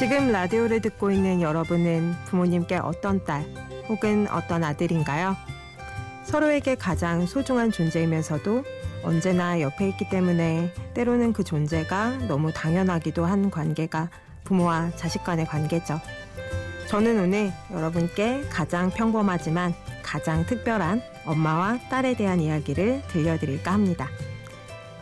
지금 라디오를 듣고 있는 여러분은 부모님께 어떤 딸 혹은 어떤 아들인가요? 서로에게 가장 소중한 존재이면서도 언제나 옆에 있기 때문에 때로는 그 존재가 너무 당연하기도 한 관계가 부모와 자식 간의 관계죠. 저는 오늘 여러분께 가장 평범하지만 가장 특별한 엄마와 딸에 대한 이야기를 들려드릴까 합니다.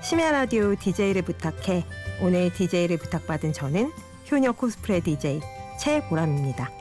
심야 라디오 DJ를 부탁해 오늘 DJ를 부탁받은 저는 효녀 코스프레 DJ 최보람입니다.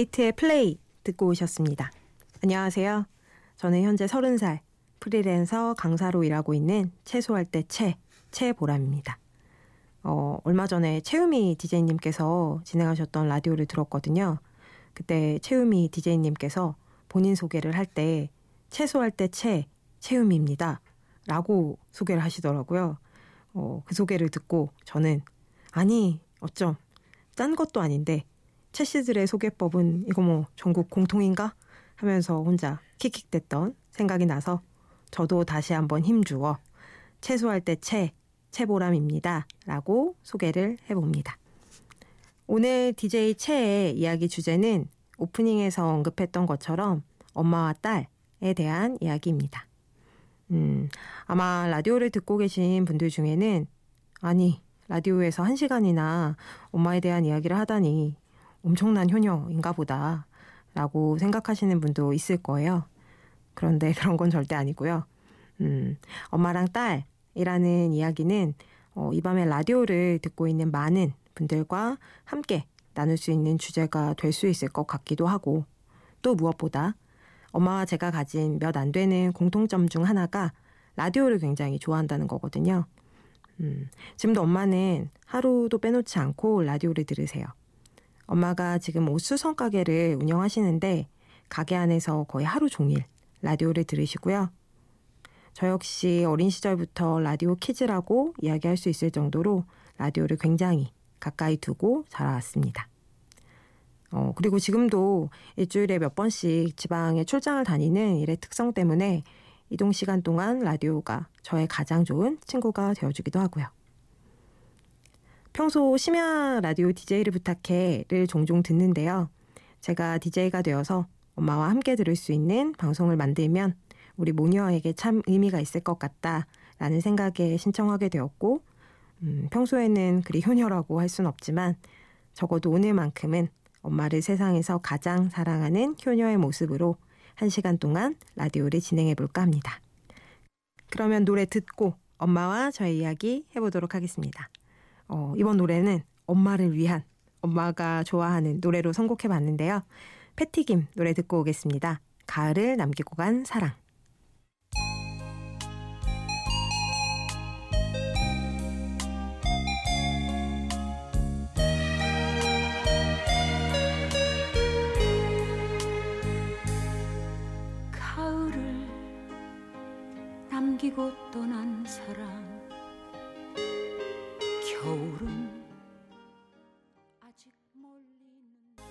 메이트의 플레이 듣고 오셨습니다. 안녕하세요. 저는 현재 30살 프리랜서 강사로 일하고 있는 채소할 때 채, 채보람입니다. 어, 얼마 전에 채우미 디제이님께서 진행하셨던 라디오를 들었거든요. 그때 채우미 디제이님께서 본인 소개를 할 때 채소할 때 채, 채우미입니다. 라고 소개를 하시더라고요. 어, 그 소개를 듣고 저는 아니, 어쩜 짠 것도 아닌데 채씨들의 소개법은 이거 뭐 전국 공통인가 하면서 혼자 킥킥댔던 생각이 나서 저도 다시 한번 힘주어 채소할 때 채, 채보람입니다. 라고 소개를 해봅니다. 오늘 DJ 채의 이야기 주제는 오프닝에서 언급했던 것처럼 엄마와 딸에 대한 이야기입니다. 음, 아마 라디오를 듣고 계신 분들 중에는 아니, 라디오에서 한 시간이나 엄마에 대한 이야기를 하다니 엄청난 효녀인가 보다 라고 생각하시는 분도 있을 거예요. 그런데 그런 건 절대 아니고요. 음, 엄마랑 딸이라는 이야기는 어, 이 밤에 라디오를 듣고 있는 많은 분들과 함께 나눌 수 있는 주제가 될 수 있을 것 같기도 하고 또 무엇보다 엄마와 제가 가진 몇 안 되는 공통점 중 하나가 라디오를 굉장히 좋아한다는 거거든요. 음, 지금도 엄마는 하루도 빼놓지 않고 라디오를 들으세요. 엄마가 지금 옷 수선 가게를 운영하시는데 가게 안에서 거의 하루 종일 라디오를 들으시고요. 저 역시 어린 시절부터 라디오 키즈라고 이야기할 수 있을 정도로 라디오를 굉장히 가까이 두고 자라왔습니다. 어, 그리고 지금도 일주일에 몇 번씩 지방에 출장을 다니는 일의 특성 때문에 이동 시간 동안 라디오가 저의 가장 좋은 친구가 되어주기도 하고요. 평소 심야 라디오 DJ를 부탁해를 종종 듣는데요. 제가 DJ가 되어서 엄마와 함께 들을 수 있는 방송을 만들면 우리 모녀에게 참 의미가 있을 것 같다라는 생각에 신청하게 되었고, 음, 평소에는 그리 효녀라고 할 순 없지만 적어도 오늘만큼은 엄마를 세상에서 가장 사랑하는 효녀의 모습으로 한 시간 동안 라디오를 진행해 볼까 합니다. 그러면 노래 듣고 엄마와 저의 이야기 해보도록 하겠습니다. 어, 이번 노래는 엄마를 위한 엄마가 좋아하는 노래로 선곡해 봤는데요. 패티김 노래 듣고 오겠습니다. 가을을 남기고 간 사랑. 가을을 남기고 떠난 사랑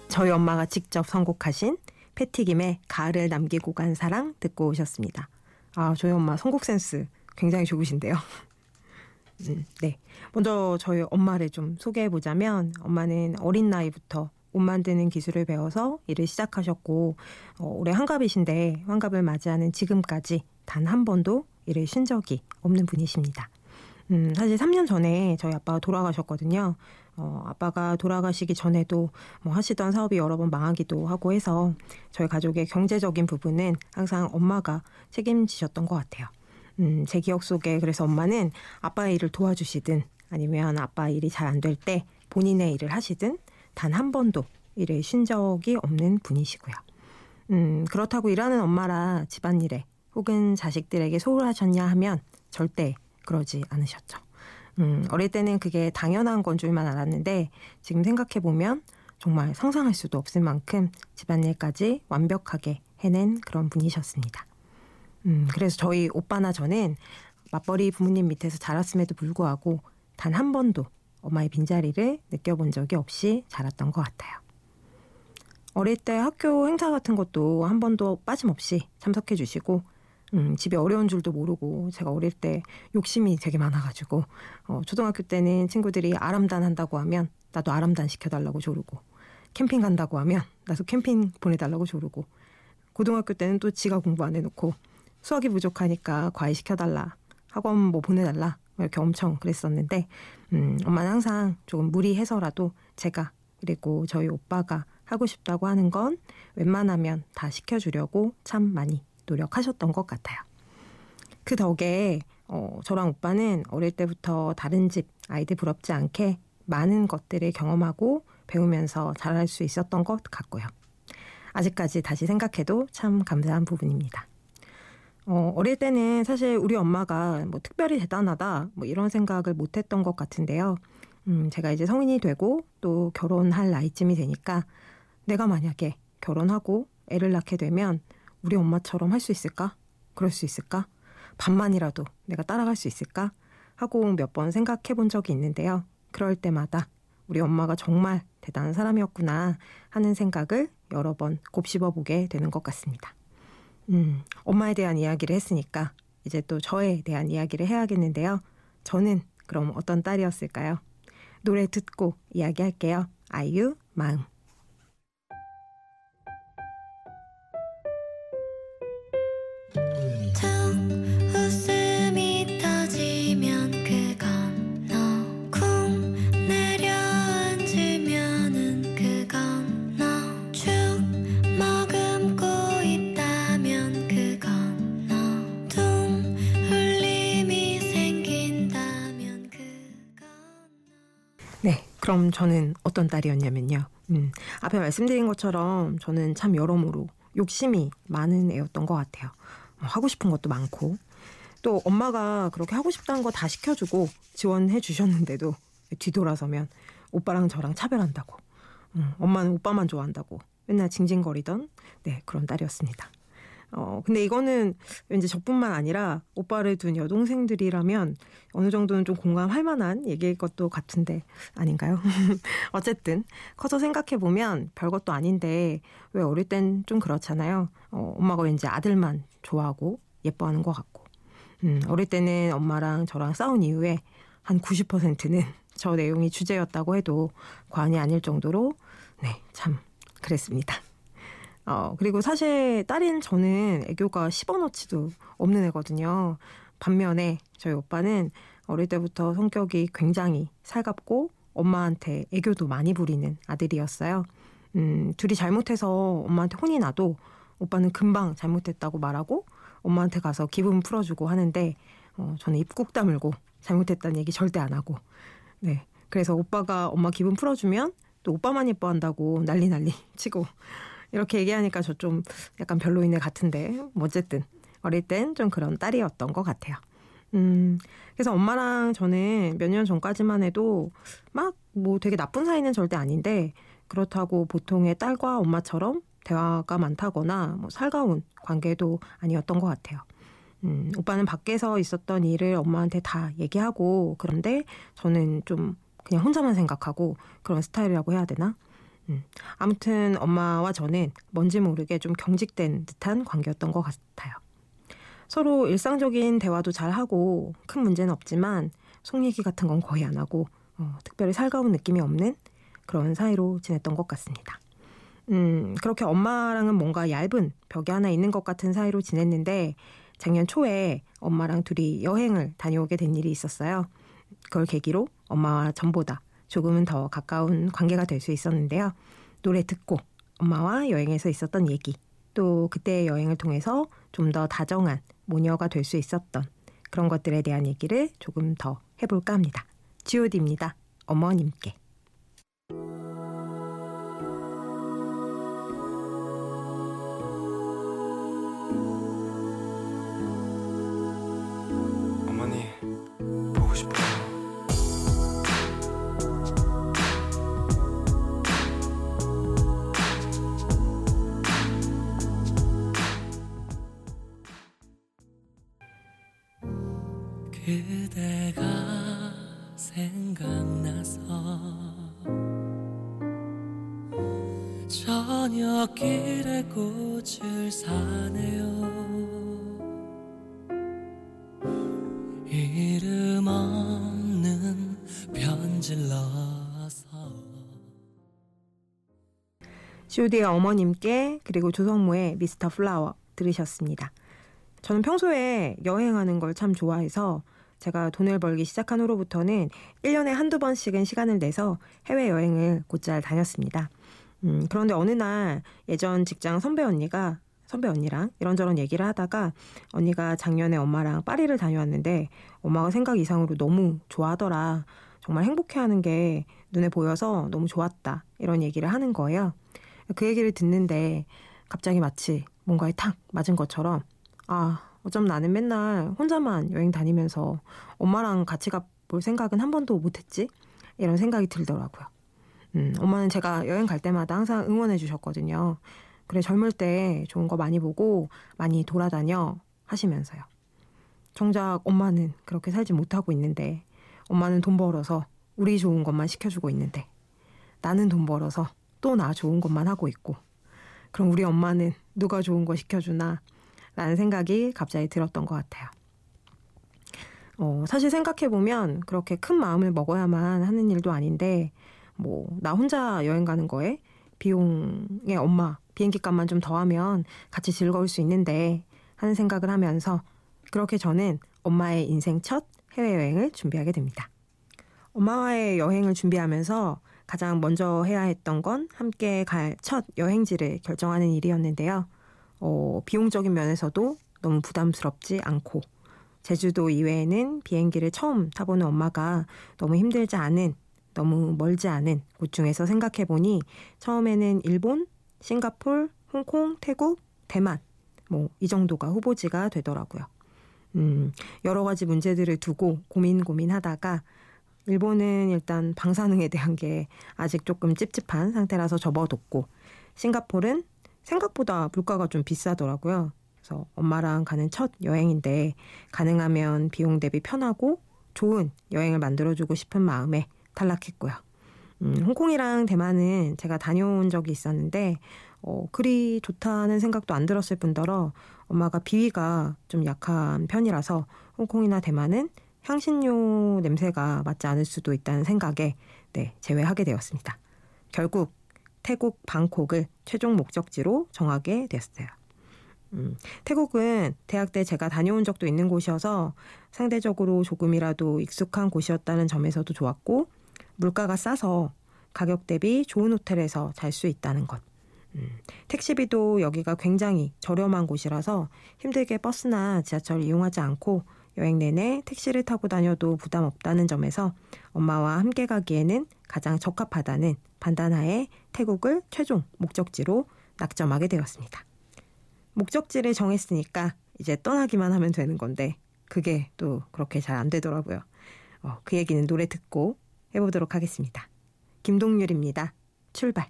저희 엄마가 직접 선곡하신 패티김의 가을을 남기고 간 사랑 듣고 오셨습니다. 아, 저희 엄마 선곡 센스 굉장히 좋으신데요. 음, 네. 먼저 저희 엄마를 좀 소개해 보자면 엄마는 어린 나이부터 옷 만드는 기술을 배워서 일을 시작하셨고 어, 올해 환갑이신데 환갑을 맞이하는 지금까지 단 한 번도 일을 쉰 적이 없는 분이십니다. 음, 사실 3년 전에 저희 아빠가 돌아가셨거든요. 어, 아빠가 돌아가시기 전에도 뭐 하시던 사업이 여러 번 망하기도 하고 해서 저희 가족의 경제적인 부분은 항상 엄마가 책임지셨던 것 같아요. 음, 제 기억 속에 그래서 엄마는 아빠의 일을 도와주시든 아니면 아빠 일이 잘 안 될 때 본인의 일을 하시든 단 한 번도 일을 쉰 적이 없는 분이시고요. 음, 그렇다고 일하는 엄마라 집안일에 혹은 자식들에게 소홀하셨냐 하면 절대 그러지 않으셨죠. 음, 어릴 때는 그게 당연한 건 줄만 알았는데 지금 생각해 보면 정말 상상할 수도 없을 만큼 집안일까지 완벽하게 해낸 그런 분이셨습니다. 음, 그래서 저희 오빠나 저는 맞벌이 부모님 밑에서 자랐음에도 불구하고 단 한 번도 엄마의 빈자리를 느껴본 적이 없이 자랐던 것 같아요. 어릴 때 학교 행사 같은 것도 한 번도 빠짐없이 참석해 주시고 음, 집이 어려운 줄도 모르고 제가 어릴 때 욕심이 되게 많아가지고 어, 초등학교 때는 친구들이 아람단 한다고 하면 나도 아람단 시켜달라고 조르고 캠핑 간다고 하면 나도 캠핑 보내달라고 조르고 고등학교 때는 또 지가 공부 안 해놓고 수학이 부족하니까 과외 시켜달라 학원 뭐 보내달라 뭐 이렇게 엄청 그랬었는데 음, 엄마는 항상 조금 무리해서라도 제가 그리고 저희 오빠가 하고 싶다고 하는 건 웬만하면 다 시켜주려고 참 많이 노력하셨던 것 같아요. 그 덕에 어, 저랑 오빠는 어릴 때부터 다른 집 아이들 부럽지 않게 많은 것들을 경험하고 배우면서 잘할 수 있었던 것 같고요. 아직까지 다시 생각해도 참 감사한 부분입니다. 어, 어릴 때는 사실 우리 엄마가 뭐 특별히 대단하다 뭐 이런 생각을 못 했던 것 같은데요. 음, 제가 이제 성인이 되고 또 결혼할 나이쯤이 되니까 내가 만약에 결혼하고 애를 낳게 되면 우리 엄마처럼 할 수 있을까? 그럴 수 있을까? 반만이라도 내가 따라갈 수 있을까? 하고 몇 번 생각해 본 적이 있는데요. 그럴 때마다 우리 엄마가 정말 대단한 사람이었구나 하는 생각을 여러 번 곱씹어 보게 되는 것 같습니다. 음, 엄마에 대한 이야기를 했으니까 이제 또 저에 대한 이야기를 해야겠는데요. 저는 그럼 어떤 딸이었을까요? 노래 듣고 이야기할게요. 아이유 마음. 그럼 저는 어떤 딸이었냐면요. 음, 앞에 말씀드린 것처럼 저는 참 여러모로 욕심이 많은 애였던 것 같아요. 어, 하고 싶은 것도 많고 또 엄마가 그렇게 하고 싶다는 거 다 시켜주고 지원해 주셨는데도 뒤돌아서면 오빠랑 저랑 차별한다고 음, 엄마는 오빠만 좋아한다고 맨날 징징거리던 네 그런 딸이었습니다. 어, 근데 이거는 왠지 저뿐만 아니라 오빠를 둔 여동생들이라면 어느 정도는 좀 공감할 만한 얘기일 것도 같은데 아닌가요? 어쨌든 커서 생각해 보면 별것도 아닌데 왜 어릴 땐 좀 그렇잖아요. 어, 엄마가 왠지 아들만 좋아하고 예뻐하는 것 같고. 음, 어릴 때는 엄마랑 저랑 싸운 이후에 한 90%는 저 내용이 주제였다고 해도 과언이 아닐 정도로 네, 참 그랬습니다. 어, 그리고 사실 딸인 저는 애교가 10원어치도 없는 애거든요. 반면에 저희 오빠는 어릴 때부터 성격이 굉장히 살갑고 엄마한테 애교도 많이 부리는 아들이었어요. 음, 둘이 잘못해서 엄마한테 혼이 나도 오빠는 금방 잘못했다고 말하고 엄마한테 가서 기분 풀어주고 하는데 어, 저는 입 꾹 다물고 잘못했다는 얘기 절대 안 하고 네 그래서 오빠가 엄마 기분 풀어주면 또 오빠만 예뻐한다고 난리 난리 치고 이렇게 얘기하니까 저 좀 약간 별로인 애 같은데 뭐 어쨌든 어릴 땐 좀 그런 딸이었던 것 같아요. 음, 그래서 엄마랑 저는 몇 년 전까지만 해도 막 뭐 되게 나쁜 사이는 절대 아닌데 그렇다고 보통의 딸과 엄마처럼 대화가 많다거나 뭐 살가운 관계도 아니었던 것 같아요. 음, 오빠는 밖에서 있었던 일을 엄마한테 다 얘기하고 그런데 저는 좀 그냥 혼자만 생각하고 그런 스타일이라고 해야 되나? 음, 아무튼 엄마와 저는 뭔지 모르게 좀 경직된 듯한 관계였던 것 같아요. 서로 일상적인 대화도 잘 하고 큰 문제는 없지만 속 얘기 같은 건 거의 안 하고 어, 특별히 살가운 느낌이 없는 그런 사이로 지냈던 것 같습니다. 음, 그렇게 엄마랑은 뭔가 얇은 벽이 하나 있는 것 같은 사이로 지냈는데 작년 초에 엄마랑 둘이 여행을 다녀오게 된 일이 있었어요. 그걸 계기로 엄마와 전보다 조금은 더 가까운 관계가 될 수 있었는데요. 노래 듣고 엄마와 여행에서 있었던 얘기, 또 그때의 여행을 통해서 좀 더 다정한 모녀가 될 수 있었던 그런 것들에 대한 얘기를 조금 더 해볼까 합니다. G.O.D입니다. 어머님께. COD의 어머님께 그리고 조성모의 미스터 플라워 들으셨습니다. 저는 평소에 여행하는 걸 참 좋아해서 제가 돈을 벌기 시작한 후로부터는 1년에 한두 번씩은 시간을 내서 해외여행을 곧잘 다녔습니다. 음, 그런데 어느 날 예전 직장 선배 언니가 선배 언니랑 이런저런 얘기를 하다가 언니가 작년에 엄마랑 파리를 다녀왔는데 엄마가 생각 이상으로 너무 좋아하더라. 정말 행복해하는 게 눈에 보여서 너무 좋았다. 이런 얘기를 하는 거예요. 그 얘기를 듣는데 갑자기 마치 뭔가에 탁 맞은 것처럼 아, 어쩜 나는 맨날 혼자만 여행 다니면서 엄마랑 같이 가볼 생각은 한 번도 못했지? 이런 생각이 들더라고요. 음, 엄마는 제가 여행 갈 때마다 항상 응원해 주셨거든요. 그래, 젊을 때 좋은 거 많이 보고 많이 돌아다녀 하시면서요. 정작 엄마는 그렇게 살지 못하고 있는데, 엄마는 돈 벌어서 우리 좋은 것만 시켜주고 있는데, 나는 돈 벌어서 또 나 좋은 것만 하고 있고, 그럼 우리 엄마는 누가 좋은 거 시켜주나? 라는 생각이 갑자기 들었던 것 같아요. 어, 사실 생각해보면 그렇게 큰 마음을 먹어야만 하는 일도 아닌데, 뭐, 나 혼자 여행 가는 거에 비용에 엄마, 비행기 값만 좀 더하면 같이 즐거울 수 있는데 하는 생각을 하면서 그렇게 저는 엄마의 인생 첫 해외여행을 준비하게 됩니다. 엄마와의 여행을 준비하면서 가장 먼저 해야 했던 건 함께 갈 첫 여행지를 결정하는 일이었는데요. 어, 비용적인 면에서도 너무 부담스럽지 않고 제주도 이외에는 비행기를 처음 타보는 엄마가 너무 힘들지 않은 너무 멀지 않은 곳 중에서 생각해 보니 처음에는 일본, 싱가폴, 홍콩, 태국, 대만 뭐 이 정도가 후보지가 되더라고요. 음, 여러 가지 문제들을 두고 고민 고민하다가 일본은 일단 방사능에 대한 게 아직 조금 찝찝한 상태라서 접어뒀고 싱가폴은 생각보다 물가가 좀 비싸더라고요. 그래서 엄마랑 가는 첫 여행인데 가능하면 비용 대비 편하고 좋은 여행을 만들어주고 싶은 마음에 탈락했고요. 음, 홍콩이랑 대만은 제가 다녀온 적이 있었는데 어, 그리 좋다는 생각도 안 들었을 뿐더러 엄마가 비위가 좀 약한 편이라서 홍콩이나 대만은 향신료 냄새가 맞지 않을 수도 있다는 생각에 네, 제외하게 되었습니다. 결국 태국 방콕을 최종 목적지로 정하게 됐어요. 음, 태국은 대학 때 제가 다녀온 적도 있는 곳이어서 상대적으로 조금이라도 익숙한 곳이었다는 점에서도 좋았고 물가가 싸서 가격 대비 좋은 호텔에서 잘 수 있다는 것. 음, 택시비도 여기가 굉장히 저렴한 곳이라서 힘들게 버스나 지하철 이용하지 않고 여행 내내 택시를 타고 다녀도 부담 없다는 점에서 엄마와 함께 가기에는 가장 적합하다는 판단하에 태국을 최종 목적지로 낙점하게 되었습니다. 목적지를 정했으니까 이제 떠나기만 하면 되는 건데 그게 또 그렇게 잘 안 되더라고요. 어, 그 얘기는 노래 듣고 해보도록 하겠습니다. 김동률입니다. 출발.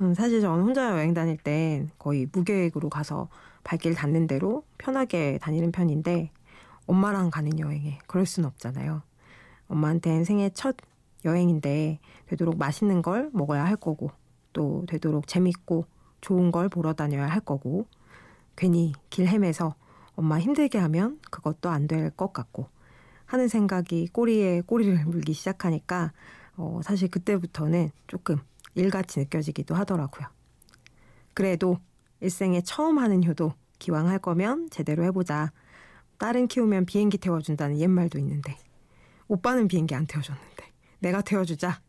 음, 사실 저는 혼자 여행 다닐 땐 거의 무계획으로 가서 발길 닿는 대로 편하게 다니는 편인데 엄마랑 가는 여행에 그럴 순 없잖아요. 엄마한테는 생애 첫 여행인데 되도록 맛있는 걸 먹어야 할 거고 또 되도록 재밌고 좋은 걸 보러 다녀야 할 거고 괜히 길 헤매서 엄마 힘들게 하면 그것도 안 될 것 같고 하는 생각이 꼬리에 꼬리를 물기 시작하니까 어, 사실 그때부터는 조금 일같이 느껴지기도 하더라고요. 그래도 일생에 처음 하는 효도 기왕 할 거면 제대로 해보자. 딸은 키우면 비행기 태워준다는 옛말도 있는데 오빠는 비행기 안 태워줬는데 내가 태워주자.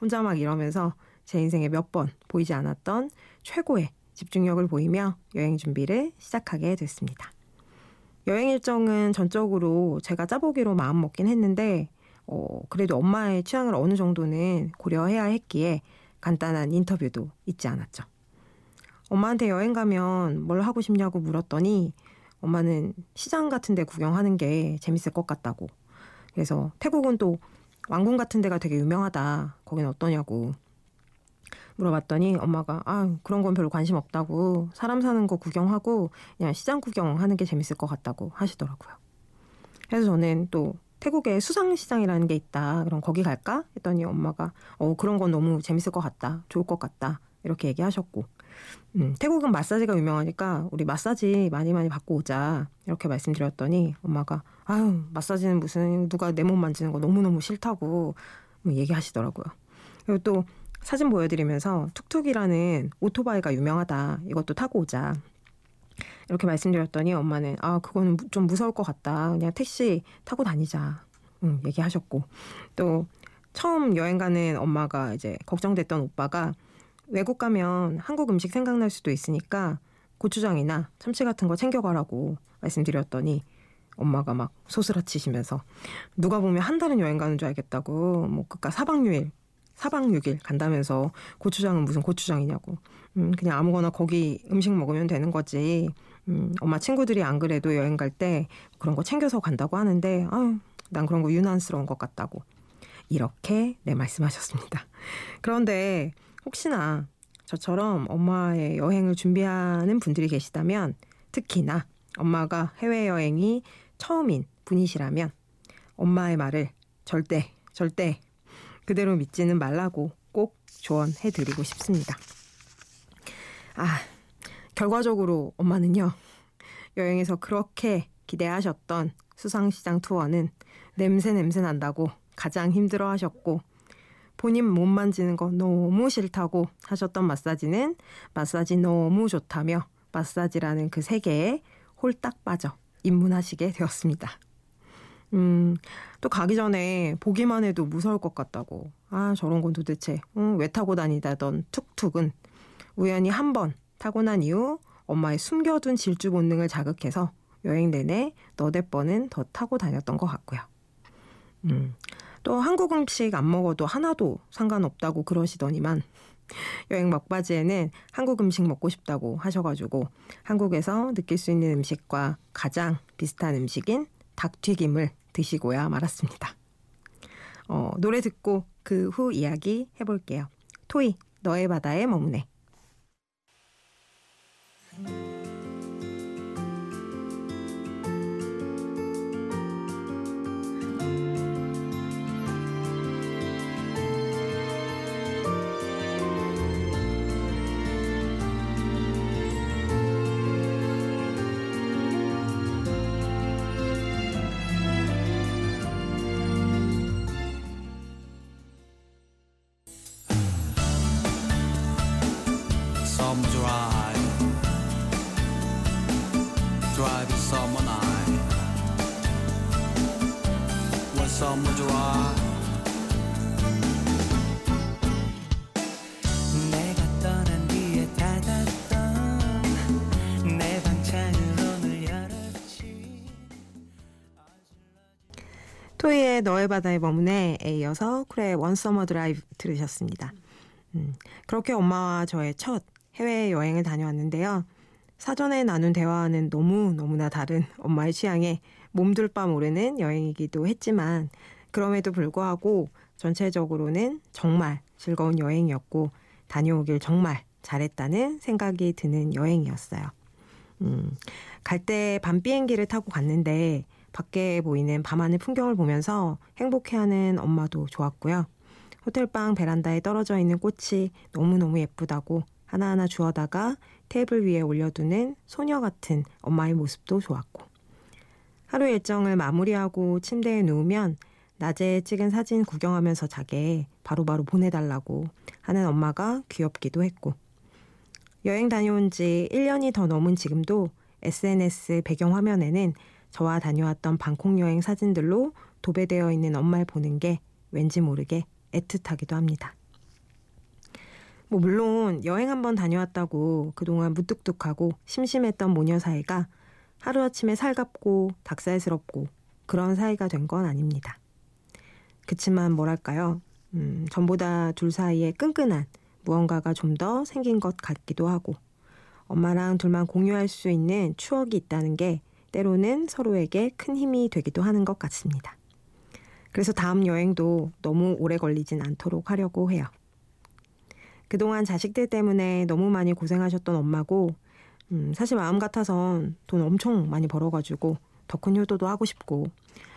혼자 막 이러면서 제 인생에 몇 번 보이지 않았던 최고의 집중력을 보이며 여행 준비를 시작하게 됐습니다. 여행 일정은 전적으로 제가 짜보기로 마음먹긴 했는데 어, 그래도 엄마의 취향을 어느 정도는 고려해야 했기에 간단한 인터뷰도 잊지 않았죠. 엄마한테 여행 가면 뭘 하고 싶냐고 물었더니 엄마는 시장 같은 데 구경하는 게 재밌을 것 같다고. 그래서 태국은 또 왕궁 같은 데가 되게 유명하다. 거긴 어떠냐고. 물어봤더니 엄마가 아 그런 건 별로 관심 없다고 사람 사는 거 구경하고 그냥 시장 구경하는 게 재밌을 것 같다고 하시더라고요. 그래서 저는 또 태국에 수상시장이라는 게 있다. 그럼 거기 갈까? 했더니 엄마가 어 그런 건 너무 재밌을 것 같다. 좋을 것 같다. 이렇게 얘기하셨고 음, 태국은 마사지가 유명하니까 우리 마사지 많이 많이 받고 오자 이렇게 말씀드렸더니 엄마가 아유 마사지는 무슨 누가 내 몸 만지는 거 너무너무 싫다고 뭐 얘기하시더라고요. 그리고 또 사진 보여드리면서 툭툭이라는 오토바이가 유명하다. 이것도 타고 오자. 이렇게 말씀드렸더니 엄마는 아 그거는 무- 좀 무서울 것 같다. 그냥 택시 타고 다니자. 음, 얘기하셨고 또 처음 여행 가는 엄마가 이제 걱정됐던 오빠가 외국 가면 한국 음식 생각날 수도 있으니까 고추장이나 참치 같은 거 챙겨가라고 말씀드렸더니 엄마가 막 소스라치시면서 누가 보면 한 달은 여행 가는 줄 알겠다고 뭐 그까 4박 6일 4박 6일 간다면서 고추장은 무슨 고추장이냐고. 음, 그냥 아무거나 거기 음식 먹으면 되는 거지. 음, 엄마 친구들이 안 그래도 여행 갈 때 그런 거 챙겨서 간다고 하는데, 아유, 난 그런 거 유난스러운 것 같다고. 이렇게 네 말씀하셨습니다. 그런데 혹시나 저처럼 엄마의 여행을 준비하는 분들이 계시다면 특히나 엄마가 해외여행이 처음인 분이시라면 엄마의 말을 절대, 절대 그대로 믿지는 말라고 꼭 조언해 드리고 싶습니다. 아, 결과적으로 엄마는요, 여행에서 그렇게 기대하셨던 수상시장 투어는 냄새 냄새 난다고 가장 힘들어 하셨고, 본인 몸 만지는 거 너무 싫다고 하셨던 마사지는 마사지 너무 좋다며 마사지라는 그 세계에 홀딱 빠져 입문하시게 되었습니다. 음, 또 가기 전에 보기만 해도 무서울 것 같다고. 아, 저런 건 도대체 음, 왜 타고 다니다던 툭툭은 우연히 한 번 타고 난 이후 엄마의 숨겨둔 질주 본능을 자극해서 여행 내내 너댓 번은 더 타고 다녔던 것 같고요. 음, 또 한국 음식 안 먹어도 하나도 상관없다고 그러시더니만 여행 막바지에는 한국 음식 먹고 싶다고 하셔가지고 한국에서 느낄 수 있는 음식과 가장 비슷한 음식인 닭튀김을 드시고야 말았습니다. 어, 노래 듣고 그 후 이야기 해볼게요. 토이, 너의 바다에 머무네. 오늘 열었지. 토이의 너의 바다에 머무네에 이어서 쿨의 One Summer Drive 들으셨습니다. 음, 그렇게 엄마와 저의 첫 해외 여행을 다녀왔는데요. 사전에 나눈 대화와는 너무 너무나 다른 엄마의 취향에 몸둘 바 모르는 여행이기도 했지만 그럼에도 불구하고 전체적으로는 정말 즐거운 여행이었고 다녀오길 정말 잘했다는 생각이 드는 여행이었어요. 음, 갈 때 밤 비행기를 타고 갔는데 밖에 보이는 밤하늘 풍경을 보면서 행복해하는 엄마도 좋았고요. 호텔방 베란다에 떨어져 있는 꽃이 너무너무 예쁘다고 하나하나 주워다가 테이블 위에 올려두는 소녀 같은 엄마의 모습도 좋았고 하루 일정을 마무리하고 침대에 누우면 낮에 찍은 사진 구경하면서 자게 바로바로 보내달라고 하는 엄마가 귀엽기도 했고 여행 다녀온 지 1년이 더 넘은 지금도 SNS 배경 화면에는 저와 다녀왔던 방콕 여행 사진들로 도배되어 있는 엄마를 보는 게 왠지 모르게 애틋하기도 합니다. 뭐 물론 여행 한번 다녀왔다고 그동안 무뚝뚝하고 심심했던 모녀 사이가 하루아침에 살갑고 닭살스럽고 그런 사이가 된 건 아닙니다. 그치만 뭐랄까요. 음, 전보다 둘 사이에 끈끈한 무언가가 좀 더 생긴 것 같기도 하고 엄마랑 둘만 공유할 수 있는 추억이 있다는 게 때로는 서로에게 큰 힘이 되기도 하는 것 같습니다. 그래서 다음 여행도 너무 오래 걸리진 않도록 하려고 해요. 그동안 자식들 때문에 너무 많이 고생하셨던 엄마고, 음, 사실 마음 같아선 돈 엄청 많이 벌어가지고 더 큰 효도도 하고 싶고,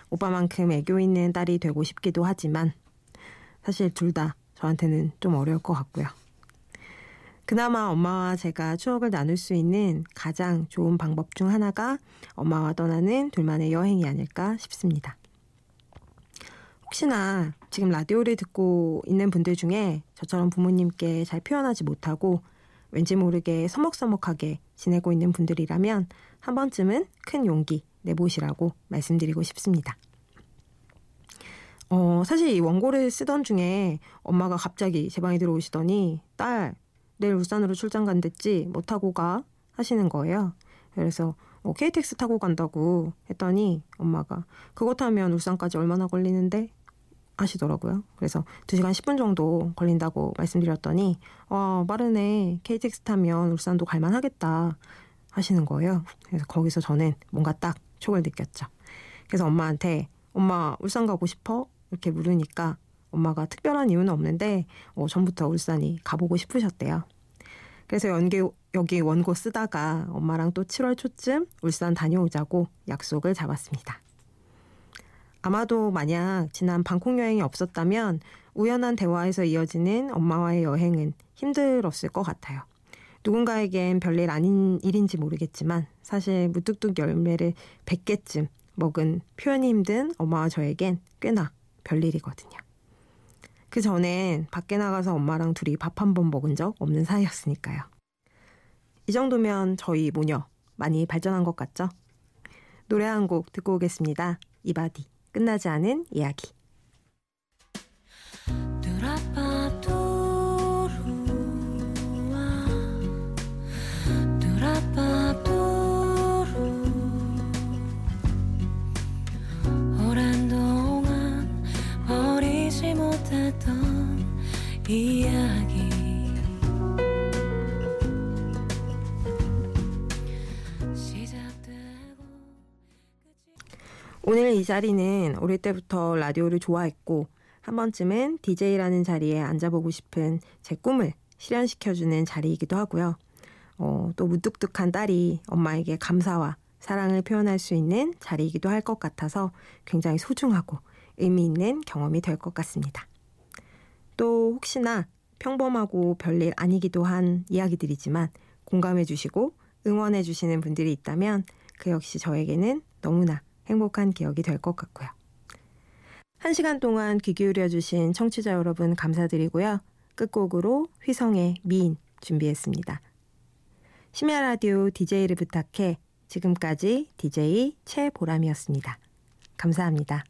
오빠만큼 애교 있는 딸이 되고 싶기도 하지만, 사실 둘 다 저한테는 좀 어려울 것 같고요. 그나마 엄마와 제가 추억을 나눌 수 있는 가장 좋은 방법 중 하나가 엄마와 떠나는 둘만의 여행이 아닐까 싶습니다. 혹시나 지금 라디오를 듣고 있는 분들 중에 저처럼 부모님께 잘 표현하지 못하고 왠지 모르게 서먹서먹하게 지내고 있는 분들이라면 한 번쯤은 큰 용기 내보시라고 말씀드리고 싶습니다. 어, 사실 이 원고를 쓰던 중에 엄마가 갑자기 제 방에 들어오시더니 딸, 내일 울산으로 출장 간댔지 뭐 타고 가 하시는 거예요. 그래서 어, KTX 타고 간다고 했더니 엄마가 그거 타면 울산까지 얼마나 걸리는데 하시더라고요. 그래서 2시간 10분 정도 걸린다고 말씀드렸더니 어, 빠르네. KTX 타면 울산도 갈만 하겠다 하시는 거예요. 그래서 거기서 저는 뭔가 딱 촉을 느꼈죠. 그래서 엄마한테 엄마 울산 가고 싶어? 이렇게 물으니까 엄마가 특별한 이유는 없는데 어, 전부터 울산이 가보고 싶으셨대요. 그래서 연계, 여기 원고 쓰다가 엄마랑 또 7월 초쯤 울산 다녀오자고 약속을 잡았습니다. 아마도 만약 지난 방콕 여행이 없었다면 우연한 대화에서 이어지는 엄마와의 여행은 힘들었을 것 같아요. 누군가에겐 별일 아닌 일인지 모르겠지만 사실 무뚝뚝 열매를 100개쯤 먹은 표현이 힘든 엄마와 저에겐 꽤나 별일이거든요. 그 전엔 밖에 나가서 엄마랑 둘이 밥 한 번 먹은 적 없는 사이였으니까요. 이 정도면 저희 모녀 많이 발전한 것 같죠? 노래 한 곡 듣고 오겠습니다. 이바디 끝나지 않은 이야기. 이 자리는 어릴 때부터 라디오를 좋아했고 한 번쯤은 DJ라는 자리에 앉아보고 싶은 제 꿈을 실현시켜주는 자리이기도 하고요. 어, 또 무뚝뚝한 딸이 엄마에게 감사와 사랑을 표현할 수 있는 자리이기도 할 것 같아서 굉장히 소중하고 의미 있는 경험이 될 것 같습니다. 또 혹시나 평범하고 별일 아니기도 한 이야기들이지만 공감해 주시고 응원해 주시는 분들이 있다면 그 역시 저에게는 너무나 행복한 기억이 될 것 같고요. 한 시간 동안 귀 기울여 주신 청취자 여러분 감사드리고요. 끝곡으로 휘성의 미인 준비했습니다. 심야 라디오 DJ를 부탁해 지금까지 DJ 최보람이었습니다. 감사합니다.